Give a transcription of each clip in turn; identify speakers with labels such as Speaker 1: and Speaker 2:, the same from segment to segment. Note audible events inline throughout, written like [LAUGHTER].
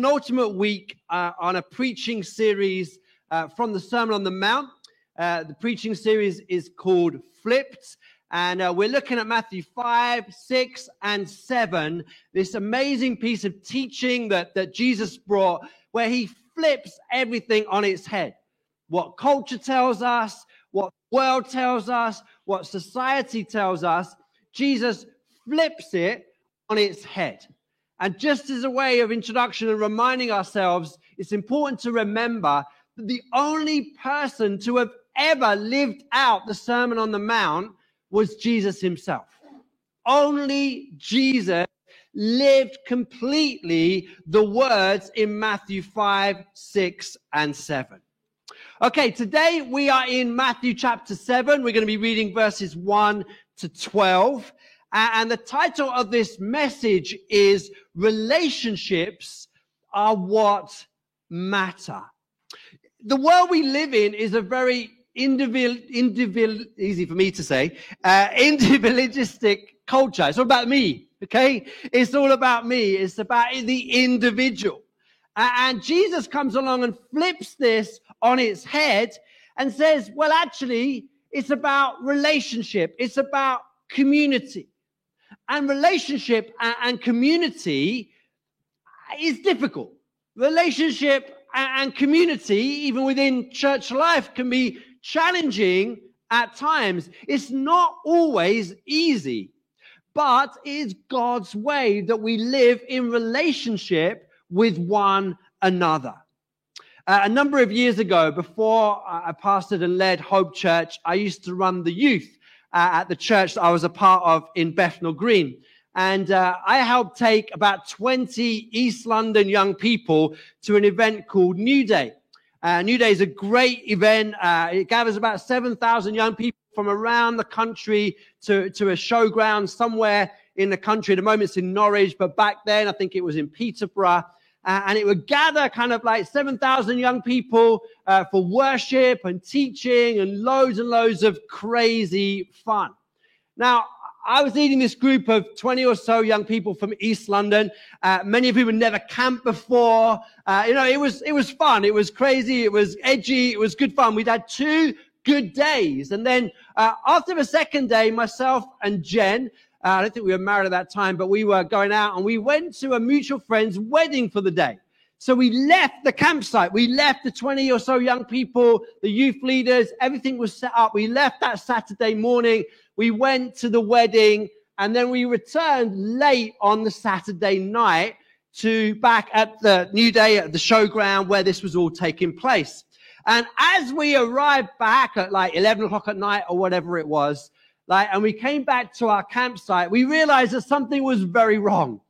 Speaker 1: penultimate week uh, on a preaching series uh, from the Sermon on the Mount. Uh, the preaching series is called Flipped, and uh, we're looking at Matthew 5, 6, and 7. This amazing piece of teaching that, that Jesus brought, where he flips everything on its head. What culture tells us, what world tells us, what society tells us, Jesus flips it on its head. And just as a way of introduction and reminding ourselves, it's important to remember that the only person to have ever lived out the Sermon on the Mount was Jesus himself. Only Jesus lived completely the words in Matthew 5, 6, and 7. Okay, today we are in Matthew chapter 7. We're going to be reading verses 1 to 12. And the title of this message is Relationships Are What Matter. The world we live in is a very individual, individual, easy for me to say, uh, [LAUGHS] individualistic culture. It's all about me, okay? It's all about me. It's about the individual. And Jesus comes along and flips this on its head and says, well, actually, it's about relationship. It's about community. And relationship and, community is difficult. Relationship and community, even within church life, can be challenging at times. It's not always easy, but it's God's way that we live in relationship with one another. Uh, a number of years ago, before I pastored and led Hope Church, I used to run the youth uh, at the church that I was a part of in Bethnal Green. And uh, I helped take about 20 East London young people to an event called New Day. Uh, New Day is a great event. Uh, it gathers about 7,000 young people from around the country to, to a showground somewhere in the country. At the moment, it's in Norwich, but back then, I think it was in Peterborough uh, and it would gather kind of like 7,000 young people uh, for worship and teaching and loads and loads of crazy fun. Now, I was leading this group of 20 or so young people from East London. Uh, many of whom had never camped before. Uh, you know, it was, it was fun. It was crazy. It was edgy. It was good fun. We'd had two good days. And then uh, after the second day, myself and Jen uh, I don't think we were married at that time, but we were going out and we went to a mutual friend's wedding for the day. So we left the campsite. We left the 20 or so young people, the youth leaders, everything was set up. We left that Saturday morning. We went to the wedding and then we returned late on the Saturday night to back at the new day at the showground where this was all taking place. And as we arrived back at like 11 o'clock at night or whatever it was, like, and we came back to our campsite, we realized that something was very wrong.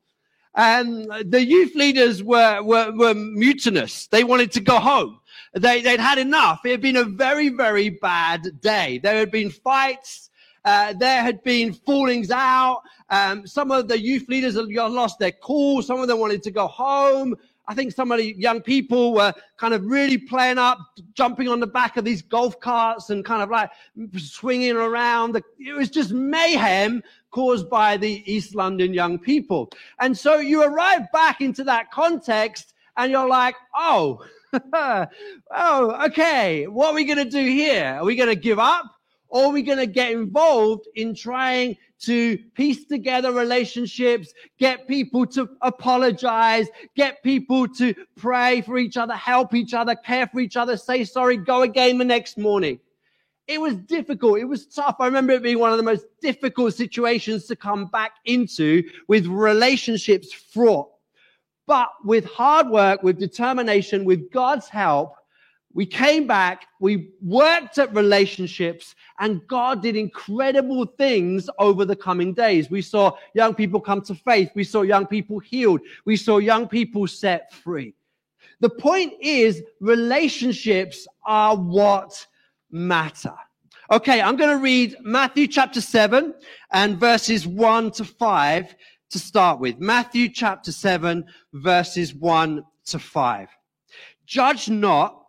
Speaker 1: And the youth leaders were, were, were mutinous. They wanted to go home. They, they'd had enough. It had been a very, very bad day. There had been fights. Uh, there had been fallings out. Um, some of the youth leaders had lost their cool. Some of them wanted to go home. I think some of the young people were kind of really playing up, jumping on the back of these golf carts and kind of like swinging around. It was just mayhem caused by the East London young people. And so you arrive back into that context and you're like, oh, [LAUGHS] oh, okay. What are we going to do here? Are we going to give up? Or are we going to get involved in trying to piece together relationships, get people to apologize, get people to pray for each other, help each other, care for each other, say sorry, go again the next morning. It was difficult. It was tough. I remember it being one of the most difficult situations to come back into with relationships fraught. But with hard work, with determination, with God's help, we came back, we worked at relationships, and God did incredible things over the coming days. We saw young people come to faith. We saw young people healed. We saw young people set free. The point is, relationships are what matter. Okay, I'm going to read Matthew chapter 7 and verses 1 to 5 to start with. Matthew chapter 7, verses 1 to 5. Judge not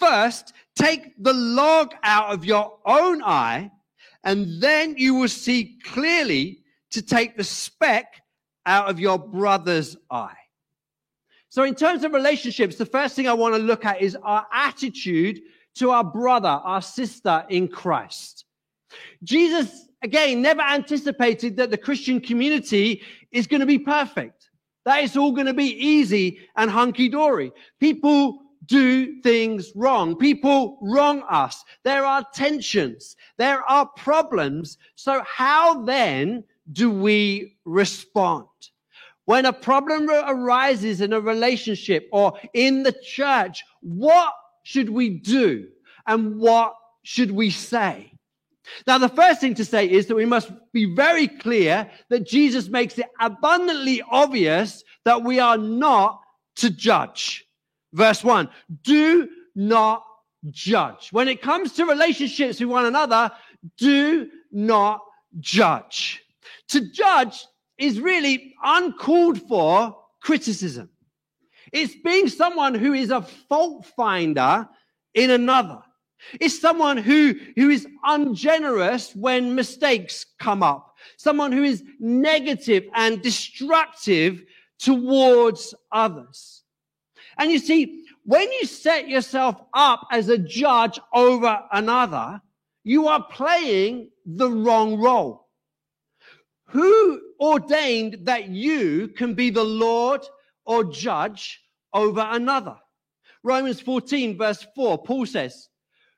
Speaker 1: First, take the log out of your own eye, and then you will see clearly to take the speck out of your brother's eye. So, in terms of relationships, the first thing I want to look at is our attitude to our brother, our sister in Christ. Jesus, again, never anticipated that the Christian community is going to be perfect. That it's all going to be easy and hunky dory. People do things wrong. People wrong us. There are tensions. There are problems. So how then do we respond? When a problem arises in a relationship or in the church, what should we do? And what should we say? Now, the first thing to say is that we must be very clear that Jesus makes it abundantly obvious that we are not to judge. Verse one, do not judge. When it comes to relationships with one another, do not judge. To judge is really uncalled for criticism. It's being someone who is a fault finder in another. It's someone who, who is ungenerous when mistakes come up. Someone who is negative and destructive towards others. And you see, when you set yourself up as a judge over another, you are playing the wrong role. Who ordained that you can be the Lord or judge over another? Romans 14 verse 4, Paul says,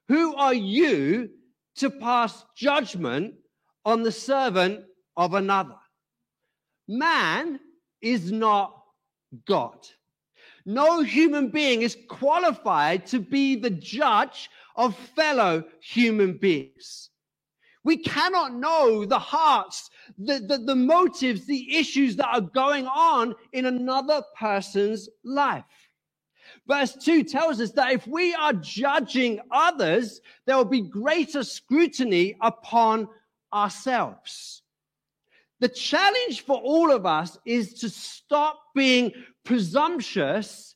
Speaker 1: who are you to pass judgment on the servant of another? Man is not God. No human being is qualified to be the judge of fellow human beings. We cannot know the hearts, the, the, the, motives, the issues that are going on in another person's life. Verse 2 tells us that if we are judging others, there will be greater scrutiny upon ourselves. The challenge for all of us is to stop being presumptuous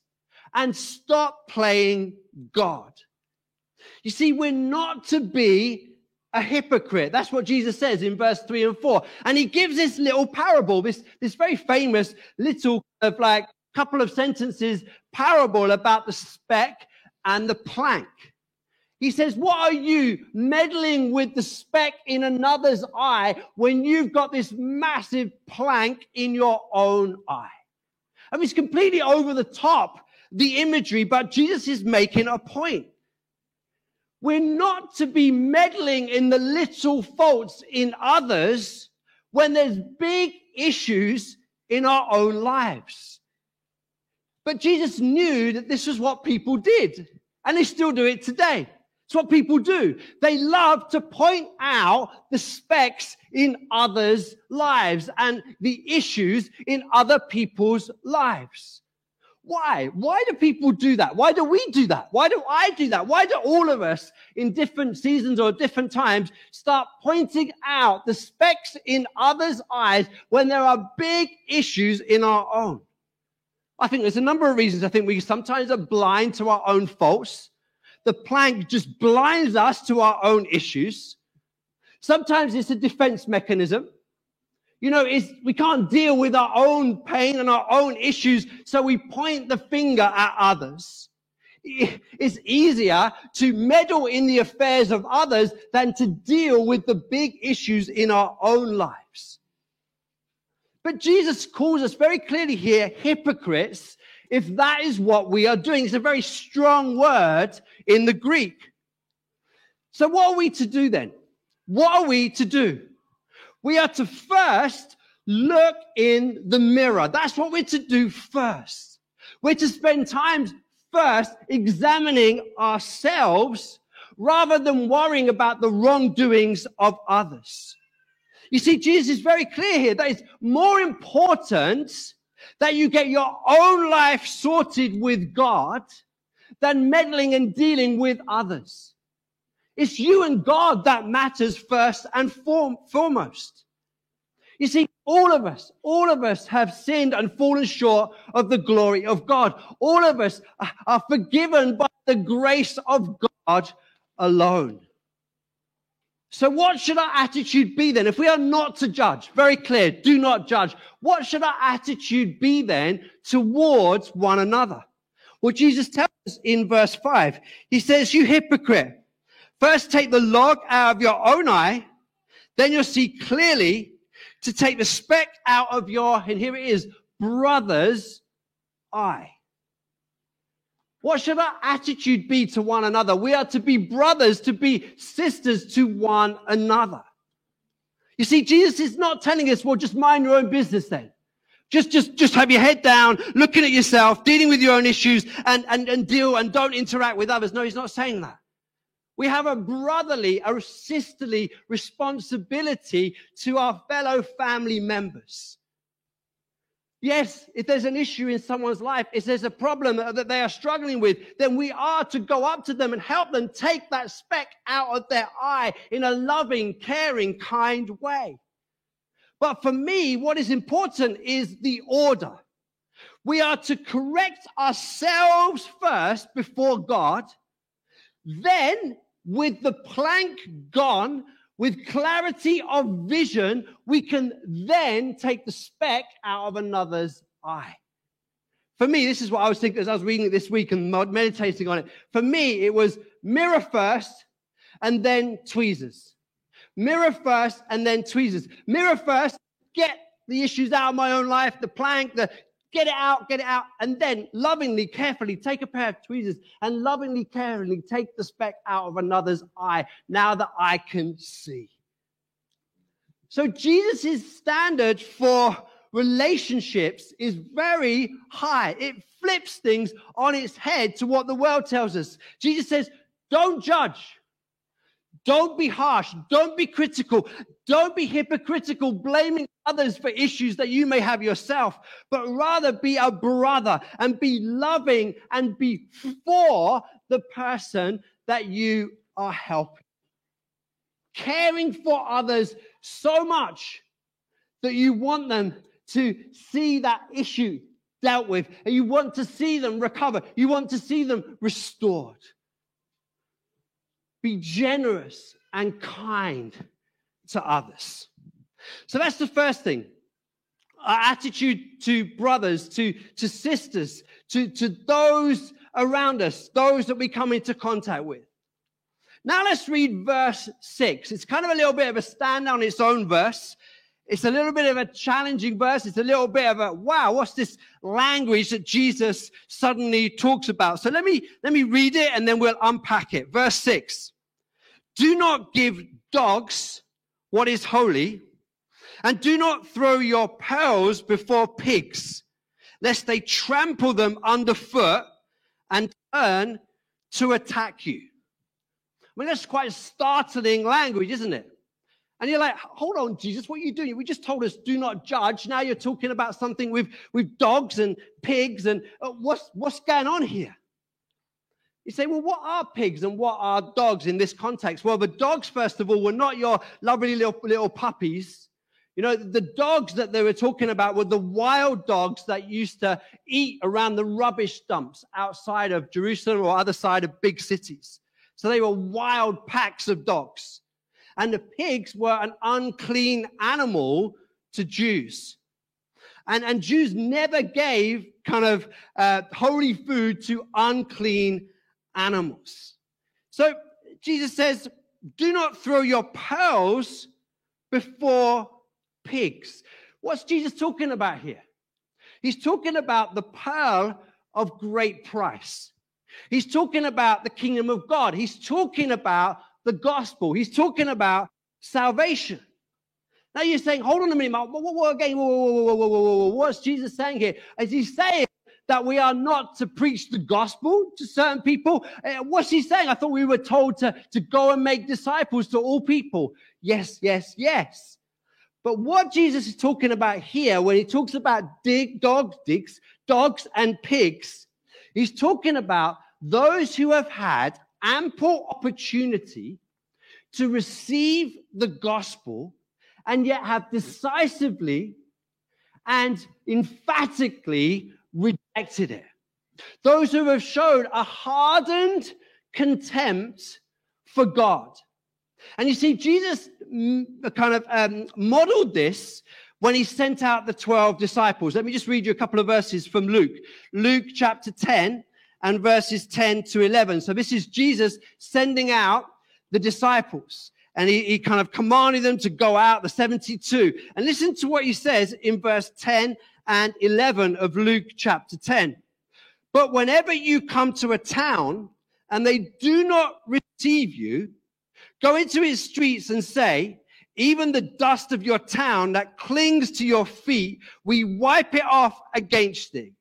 Speaker 1: and stop playing God. You see, we're not to be a hypocrite. That's what Jesus says in verse 3 and 4. And he gives this little parable, this, this very famous little of like couple of sentences parable about the speck and the plank. He says, What are you meddling with the speck in another's eye when you've got this massive plank in your own eye? I mean, it's completely over the top, the imagery, but Jesus is making a point. We're not to be meddling in the little faults in others when there's big issues in our own lives. But Jesus knew that this was what people did, and they still do it today. It's what people do. They love to point out the specks in others' lives and the issues in other people's lives. Why? Why do people do that? Why do we do that? Why do I do that? Why do all of us in different seasons or different times start pointing out the specks in others' eyes when there are big issues in our own? I think there's a number of reasons. I think we sometimes are blind to our own faults. The plank just blinds us to our own issues. Sometimes it's a defense mechanism. You know, we can't deal with our own pain and our own issues, so we point the finger at others. It's easier to meddle in the affairs of others than to deal with the big issues in our own lives. But Jesus calls us very clearly here hypocrites if that is what we are doing. It's a very strong word in the Greek. So, what are we to do then? What are we to do? We are to first look in the mirror. That's what we're to do first. We're to spend time first examining ourselves rather than worrying about the wrongdoings of others. You see, Jesus is very clear here that it's more important that you get your own life sorted with God than meddling and dealing with others. It's you and God that matters first and foremost. You see, all of us, all of us have sinned and fallen short of the glory of God. All of us are forgiven by the grace of God alone. So, what should our attitude be then? If we are not to judge, very clear, do not judge. What should our attitude be then towards one another? Well, Jesus tells in verse 5, he says, You hypocrite, first take the log out of your own eye, then you'll see clearly to take the speck out of your, and here it is, brother's eye. What should our attitude be to one another? We are to be brothers, to be sisters to one another. You see, Jesus is not telling us, well, just mind your own business then. Just, just, just have your head down, looking at yourself, dealing with your own issues and, and, and deal and don't interact with others. No, he's not saying that. We have a brotherly, a sisterly responsibility to our fellow family members. Yes, if there's an issue in someone's life, if there's a problem that they are struggling with, then we are to go up to them and help them take that speck out of their eye in a loving, caring, kind way. But for me, what is important is the order. We are to correct ourselves first before God. Then, with the plank gone, with clarity of vision, we can then take the speck out of another's eye. For me, this is what I was thinking as I was reading it this week and meditating on it. For me, it was mirror first and then tweezers. Mirror first and then tweezers. Mirror first, get the issues out of my own life, the plank, the get it out, get it out, and then lovingly, carefully take a pair of tweezers and lovingly, carefully take the speck out of another's eye now that I can see. So Jesus' standard for relationships is very high. It flips things on its head to what the world tells us. Jesus says, don't judge. Don't be harsh. Don't be critical. Don't be hypocritical, blaming others for issues that you may have yourself, but rather be a brother and be loving and be for the person that you are helping. Caring for others so much that you want them to see that issue dealt with and you want to see them recover. You want to see them restored. Be generous and kind to others. So that's the first thing. Our attitude to brothers, to, to sisters, to, to those around us, those that we come into contact with. Now let's read verse 6. It's kind of a little bit of a stand on its own verse. It's a little bit of a challenging verse. It's a little bit of a wow, what's this language that Jesus suddenly talks about? So let me let me read it and then we'll unpack it. Verse 6. Do not give dogs what is holy, and do not throw your pearls before pigs, lest they trample them underfoot and turn to attack you. I mean, that's quite startling language, isn't it? And you're like, hold on, Jesus, what are you doing? We just told us do not judge. Now you're talking about something with, with dogs and pigs and uh, what's, what's going on here? You say, well, what are pigs and what are dogs in this context? Well, the dogs, first of all, were not your lovely little, little puppies. You know, the dogs that they were talking about were the wild dogs that used to eat around the rubbish dumps outside of Jerusalem or other side of big cities. So they were wild packs of dogs. And the pigs were an unclean animal to Jews. And, and Jews never gave kind of uh, holy food to unclean animals. So Jesus says, do not throw your pearls before pigs. What's Jesus talking about here? He's talking about the pearl of great price. He's talking about the kingdom of God. He's talking about the gospel. He's talking about salvation. Now you're saying, hold on a minute, Mark. What, what, what again? Whoa, whoa, whoa, What's Jesus saying here? Is he saying that we are not to preach the gospel to certain people. Uh, what's he saying? I thought we were told to, to go and make disciples to all people. Yes, yes, yes. But what Jesus is talking about here, when he talks about dig, dogs, digs, dogs and pigs, he's talking about those who have had ample opportunity to receive the gospel and yet have decisively and emphatically rejected it. Those who have shown a hardened contempt for God. And you see, Jesus mm, kind of um, modeled this when he sent out the 12 disciples. Let me just read you a couple of verses from Luke. Luke chapter 10 and verses 10 to 11. So this is Jesus sending out the disciples. And he, he kind of commanded them to go out, the 72. And listen to what he says in verse 10 and 11 of Luke chapter 10. But whenever you come to a town and they do not receive you, go into its streets and say, even the dust of your town that clings to your feet, we wipe it off against thee.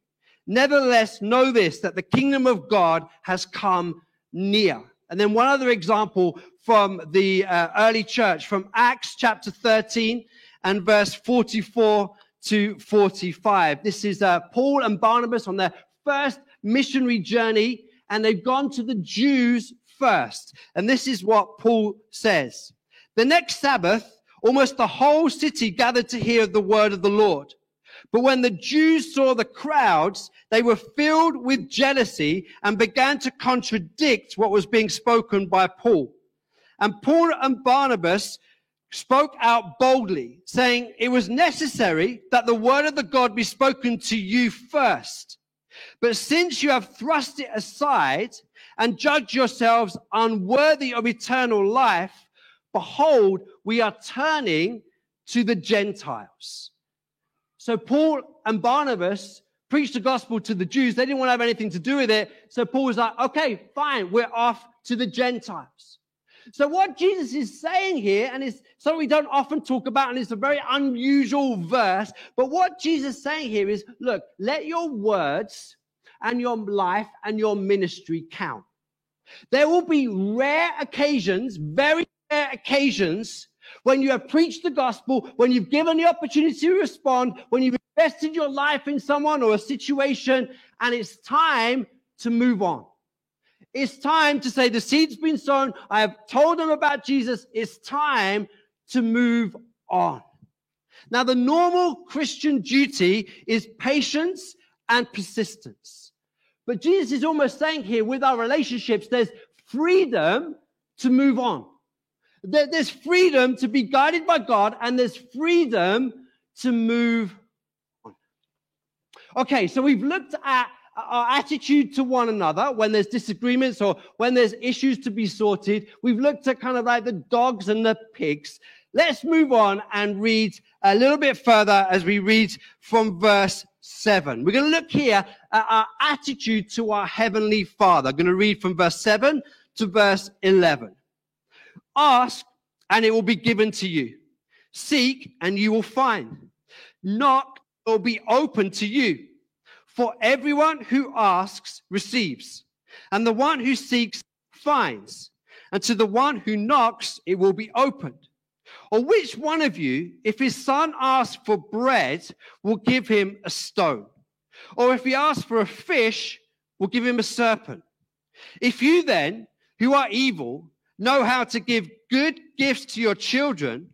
Speaker 1: Nevertheless, know this, that the kingdom of God has come near. And then one other example from the uh, early church from Acts chapter 13 and verse 44 to 45. This is uh, Paul and Barnabas on their first missionary journey, and they've gone to the Jews first. And this is what Paul says. The next Sabbath, almost the whole city gathered to hear the word of the Lord. But when the Jews saw the crowds, they were filled with jealousy and began to contradict what was being spoken by Paul. And Paul and Barnabas spoke out boldly, saying, It was necessary that the word of the God be spoken to you first. But since you have thrust it aside and judged yourselves unworthy of eternal life, behold, we are turning to the Gentiles. So Paul and Barnabas preached the gospel to the Jews. They didn't want to have anything to do with it. So Paul was like, okay, fine, we're off to the Gentiles. So what Jesus is saying here, and it's something we don't often talk about, and it's a very unusual verse, but what Jesus is saying here is, look, let your words and your life and your ministry count. There will be rare occasions, very rare occasions, when you have preached the gospel, when you've given the opportunity to respond, when you've invested your life in someone or a situation, and it's time to move on. It's time to say the seed's been sown. I have told them about Jesus. It's time to move on. Now, the normal Christian duty is patience and persistence. But Jesus is almost saying here with our relationships, there's freedom to move on. There's freedom to be guided by God, and there's freedom to move on. Okay, so we've looked at our attitude to one another when there's disagreements or when there's issues to be sorted. We've looked at kind of like the dogs and the pigs. Let's move on and read a little bit further as we read from verse 7. We're going to look here at our attitude to our heavenly Father. I'm going to read from verse 7 to verse 11. Ask and it will be given to you. Seek and you will find. Knock, it will be open to you. For everyone who asks receives, and the one who seeks finds, and to the one who knocks it will be opened. Or which one of you, if his son asks for bread, will give him a stone? Or if he asks for a fish, will give him a serpent? If you then, who are evil, know how to give good gifts to your children,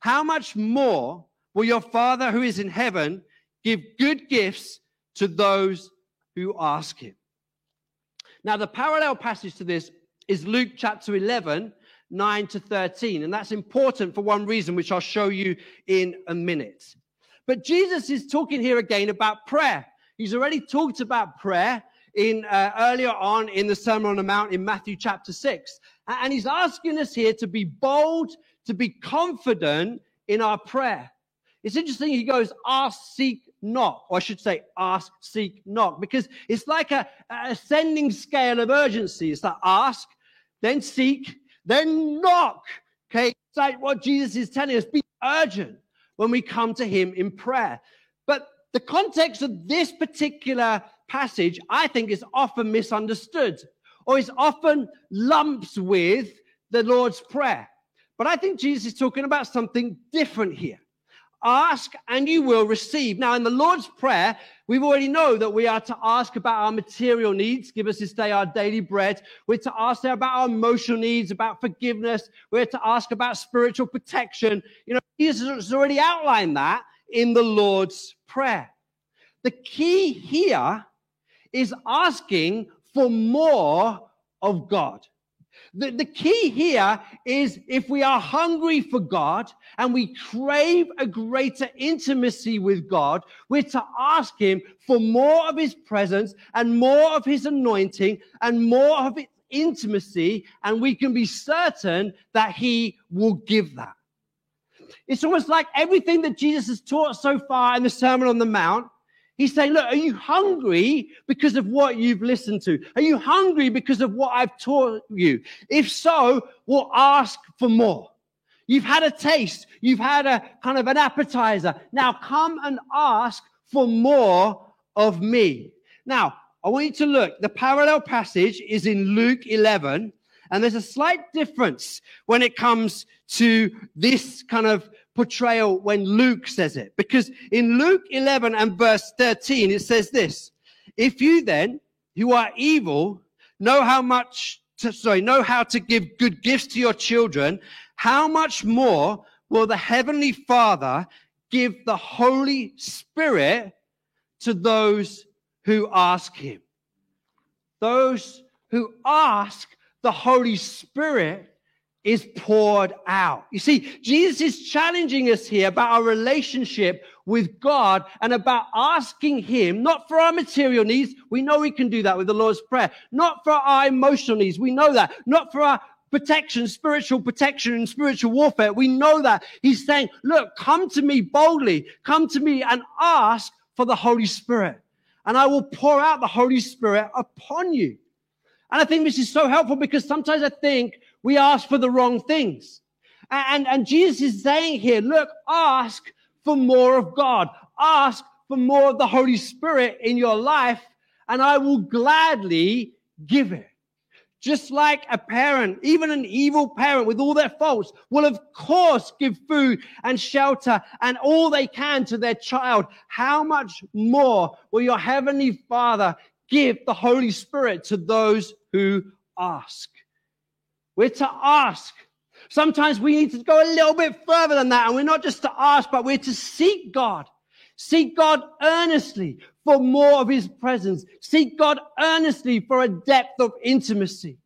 Speaker 1: how much more will your Father who is in heaven give good gifts to those who ask him. Now, the parallel passage to this is Luke chapter 11, 9 to 13. And that's important for one reason, which I'll show you in a minute. But Jesus is talking here again about prayer. He's already talked about prayer in uh, earlier on in the Sermon on the Mount in Matthew chapter 6. And he's asking us here to be bold, to be confident in our prayer. It's interesting. He goes, ask, seek, knock, or I should say, ask, seek, knock, because it's like a, a ascending scale of urgency. It's like ask, then seek, then knock. Okay, it's like what Jesus is telling us be urgent when we come to Him in prayer. But the context of this particular passage, I think, is often misunderstood or is often lumps with the Lord's Prayer. But I think Jesus is talking about something different here. ask and you will receive. Now, in the Lord's Prayer, we've already know that we are to ask about our material needs. Give us this day our daily bread. We're to ask about our emotional needs, about forgiveness. We're to ask about spiritual protection. You know, Jesus has already outlined that in the Lord's Prayer. The key here is asking for more of God. The, the key here is if we are hungry for God and we crave a greater intimacy with God, we're to ask Him for more of His presence and more of His anointing and more of His intimacy, and we can be certain that He will give that. It's almost like everything that Jesus has taught so far in the Sermon on the Mount He's saying, look, are you hungry because of what you've listened to? Are you hungry because of what I've taught you? If so, we'll ask for more. You've had a taste. You've had a kind of an appetizer. Now come and ask for more of me. Now, I want you to look. The parallel passage is in Luke 11, and there's a slight difference when it comes to this kind of portrayal when Luke says it. Because in Luke 11 and verse 13, it says this If you then, who are evil, know how much, to, sorry, know how to give good gifts to your children, how much more will the Heavenly Father give the Holy Spirit to those who ask Him? Those who ask the Holy Spirit is poured out. You see, Jesus is challenging us here about our relationship with God and about asking Him, not for our material needs. We know we can do that with the Lord's Prayer. Not for our emotional needs. We know that. Not for our protection, spiritual protection and spiritual warfare. We know that. He's saying, look, come to me boldly. Come to me and ask for the Holy Spirit. And I will pour out the Holy Spirit upon you. And I think this is so helpful because sometimes I think we ask for the wrong things. And, and Jesus is saying here, look, ask for more of God. Ask for more of the Holy Spirit in your life, and I will gladly give it. Just like a parent, even an evil parent with all their faults, will of course give food and shelter and all they can to their child. How much more will your heavenly father give the Holy Spirit to those who ask? We're to ask. Sometimes we need to go a little bit further than that. And we're not just to ask, but we're to seek God. Seek God earnestly for more of his presence. Seek God earnestly for a depth of intimacy.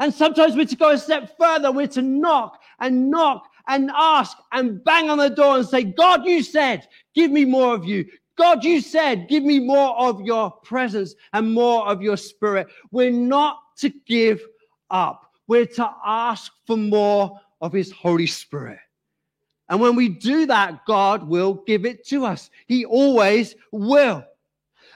Speaker 1: And sometimes we're to go a step further. We're to knock and knock and ask and bang on the door and say, God, you said, give me more of you. God, you said, give me more of your presence and more of your spirit. We're not to give up we're to ask for more of his Holy Spirit. And when we do that, God will give it to us. He always will.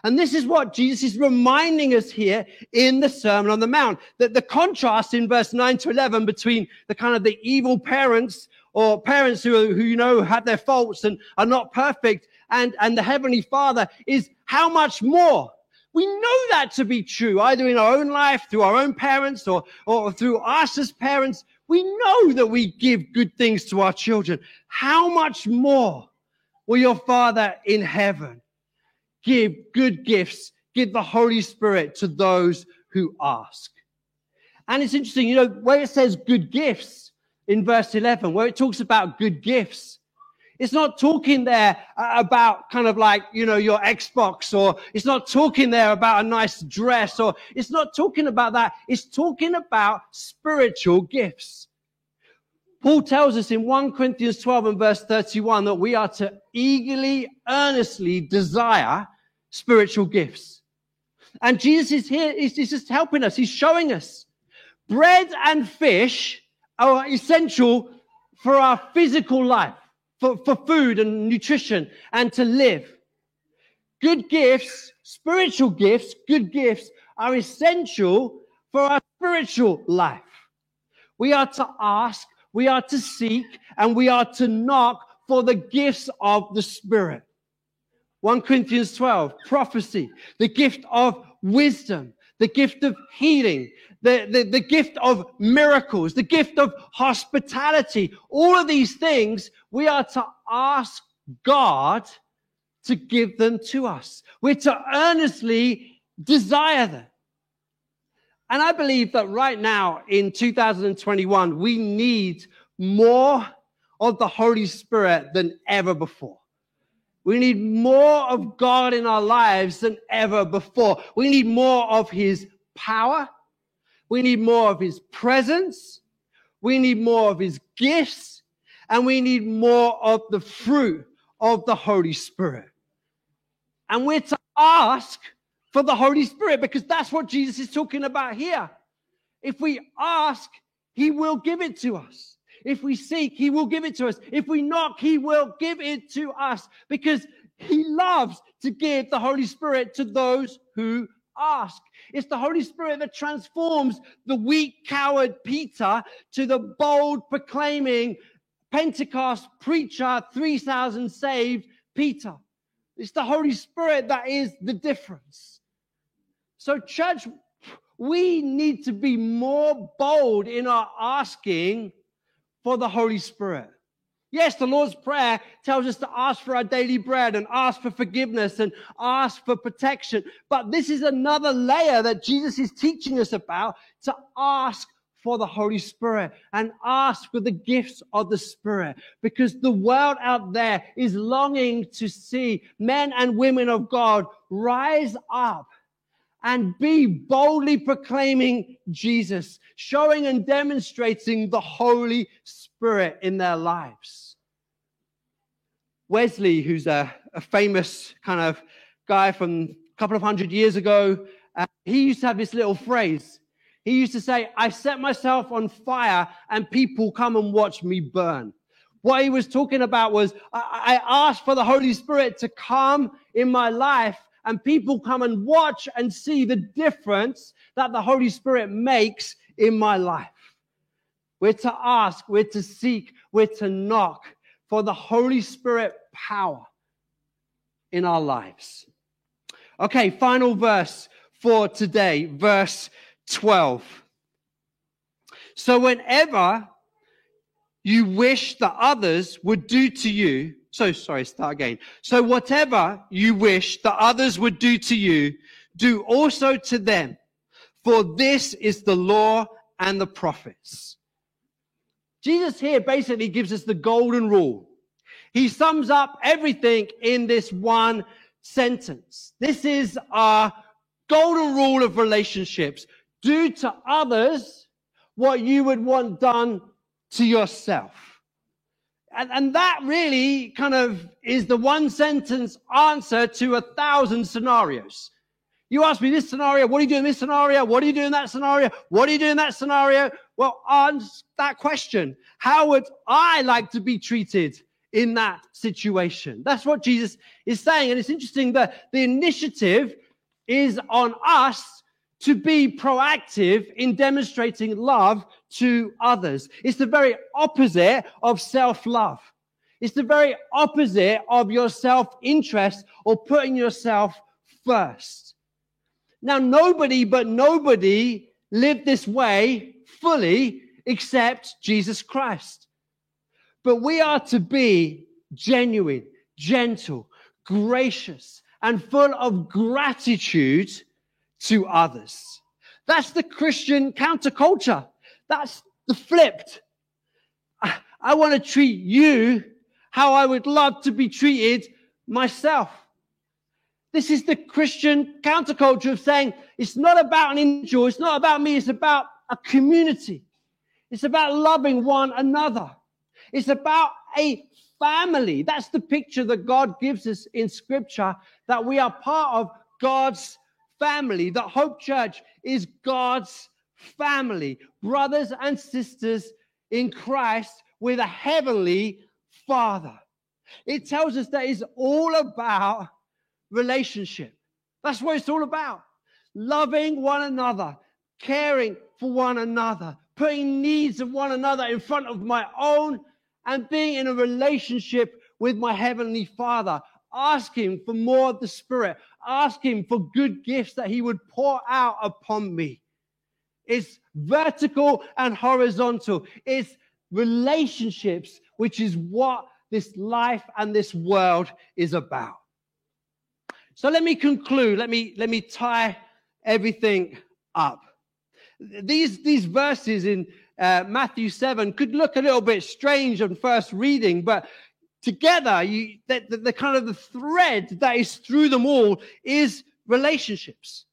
Speaker 1: And this is what Jesus is reminding us here in the Sermon on the Mount. That the contrast in verse 9 to 11 between the kind of the evil parents or parents who, who you know had their faults and are not perfect and, and the Heavenly Father is how much more we know that to be true, either in our own life, through our own parents, or, or through us as parents. We know that we give good things to our children. How much more will your Father in heaven give good gifts, give the Holy Spirit to those who ask? And it's interesting, you know, where it says good gifts in verse 11, where it talks about good gifts, it's not talking there uh, about kind of like, you know, your Xbox or it's not talking there about a nice dress or it's not talking about that. It's talking about spiritual gifts. Paul tells us in 1 Corinthians 12 and verse 31 that we are to eagerly, earnestly desire spiritual gifts. And Jesus is here, he's, he's just helping us. He's showing us bread and fish are essential for our physical life for, for food and nutrition and to live. Good gifts, spiritual gifts, good gifts are essential for our spiritual life. We are to ask, we are to seek, and we are to knock for the gifts of the Spirit. 1 Corinthians 12, prophecy, the gift of wisdom, the gift of healing, the, the, the gift of miracles, the gift of hospitality. All of these things we are to ask God to give them to us. We're to earnestly desire them. And I believe that right now in 2021, we need more of the Holy Spirit than ever before. We need more of God in our lives than ever before. We need more of His power. We need more of His presence. We need more of His gifts. And we need more of the fruit of the Holy Spirit. And we're to ask for the Holy Spirit because that's what Jesus is talking about here. If we ask, he will give it to us. If we seek, he will give it to us. If we knock, he will give it to us because he loves to give the Holy Spirit to those who ask. It's the Holy Spirit that transforms the weak, coward Peter to the bold, proclaiming Pentecost preacher, 3,000 saved Peter. It's the Holy Spirit that is the difference. So, church, we need to be more bold in our asking for the Holy Spirit. Yes, the Lord's Prayer tells us to ask for our daily bread and ask for forgiveness and ask for protection. But this is another layer that Jesus is teaching us about to ask for the Holy Spirit and ask for the gifts of the Spirit because the world out there is longing to see men and women of God rise up and be boldly proclaiming Jesus, showing and demonstrating the Holy Spirit in their lives. Wesley, who's a, a famous kind of guy from a couple of hundred years ago, uh, he used to have this little phrase. He used to say, I set myself on fire and people come and watch me burn. What he was talking about was, I, I asked for the Holy Spirit to come in my life and people come and watch and see the difference that the Holy Spirit makes in my life. We're to ask, we're to seek, we're to knock for the Holy Spirit power in our lives. Okay, final verse for today, verse 12. So, whenever you wish that others would do to you so sorry, start again. So whatever you wish that others would do to you, do also to them. For this is the law and the prophets. Jesus here basically gives us the golden rule. He sums up everything in this one sentence. This is our golden rule of relationships. Do to others what you would want done to yourself. And, and that really kind of is the one sentence answer to a thousand scenarios. You ask me this scenario, what do you do in this scenario? What do you do in that scenario? What do you do in that scenario? Well, answer that question. How would I like to be treated in that situation? That's what Jesus is saying. And it's interesting that the initiative is on us to be proactive in demonstrating love to others. It's the very opposite of self love. It's the very opposite of your self interest or putting yourself first. Now, nobody but nobody lived this way fully except Jesus Christ. But we are to be genuine, gentle, gracious, and full of gratitude to others. That's the Christian counterculture. That's the flipped. I, I want to treat you how I would love to be treated myself. This is the Christian counterculture of saying it's not about an individual, it's not about me, it's about a community. It's about loving one another. It's about a family. That's the picture that God gives us in scripture that we are part of God's family. That Hope Church is God's family, brothers and sisters in Christ with a heavenly Father. It tells us that it's all about relationship. That's what it's all about. Loving one another, caring for one another, putting needs of one another in front of my own, and being in a relationship with my heavenly Father. Ask Him for more of the Spirit. Ask Him for good gifts that He would pour out upon me. It's vertical and horizontal. It's relationships, which is what this life and this world is about. So let me conclude. Let me let me tie everything up. These these verses in uh, Matthew 7 could look a little bit strange on first reading, but together, you, the, the, the kind of the thread that is through them all is relationships.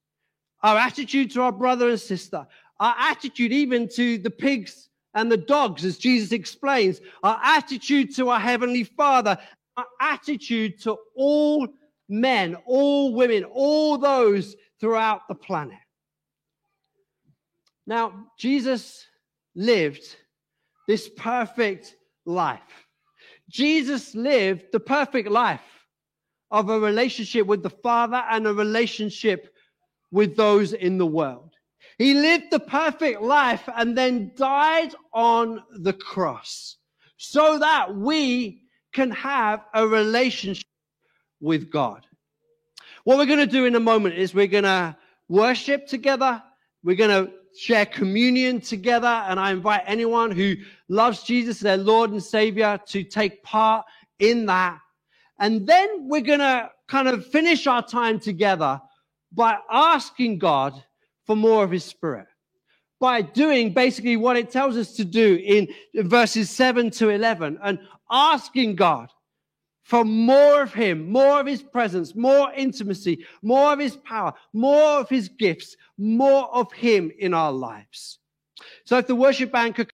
Speaker 1: Our attitude to our brother and sister, our attitude even to the pigs and the dogs, as Jesus explains, our attitude to our Heavenly Father, our attitude to all men, all women, all those throughout the planet. Now, Jesus lived this perfect life. Jesus lived the perfect life of a relationship with the Father and a relationship with those in the world. He lived the perfect life and then died on the cross so that we can have a relationship with God. What we're going to do in a moment is we're going to worship together. We're going to share communion together. And I invite anyone who loves Jesus, their Lord and Savior, to take part in that. And then we're going to kind of finish our time together by asking God for more of His Spirit. By doing basically what it tells us to do in verses 7 to 11 and asking God for more of Him, more of His presence, more intimacy, more of His power, more of His gifts, more of Him in our lives. So if the worship band could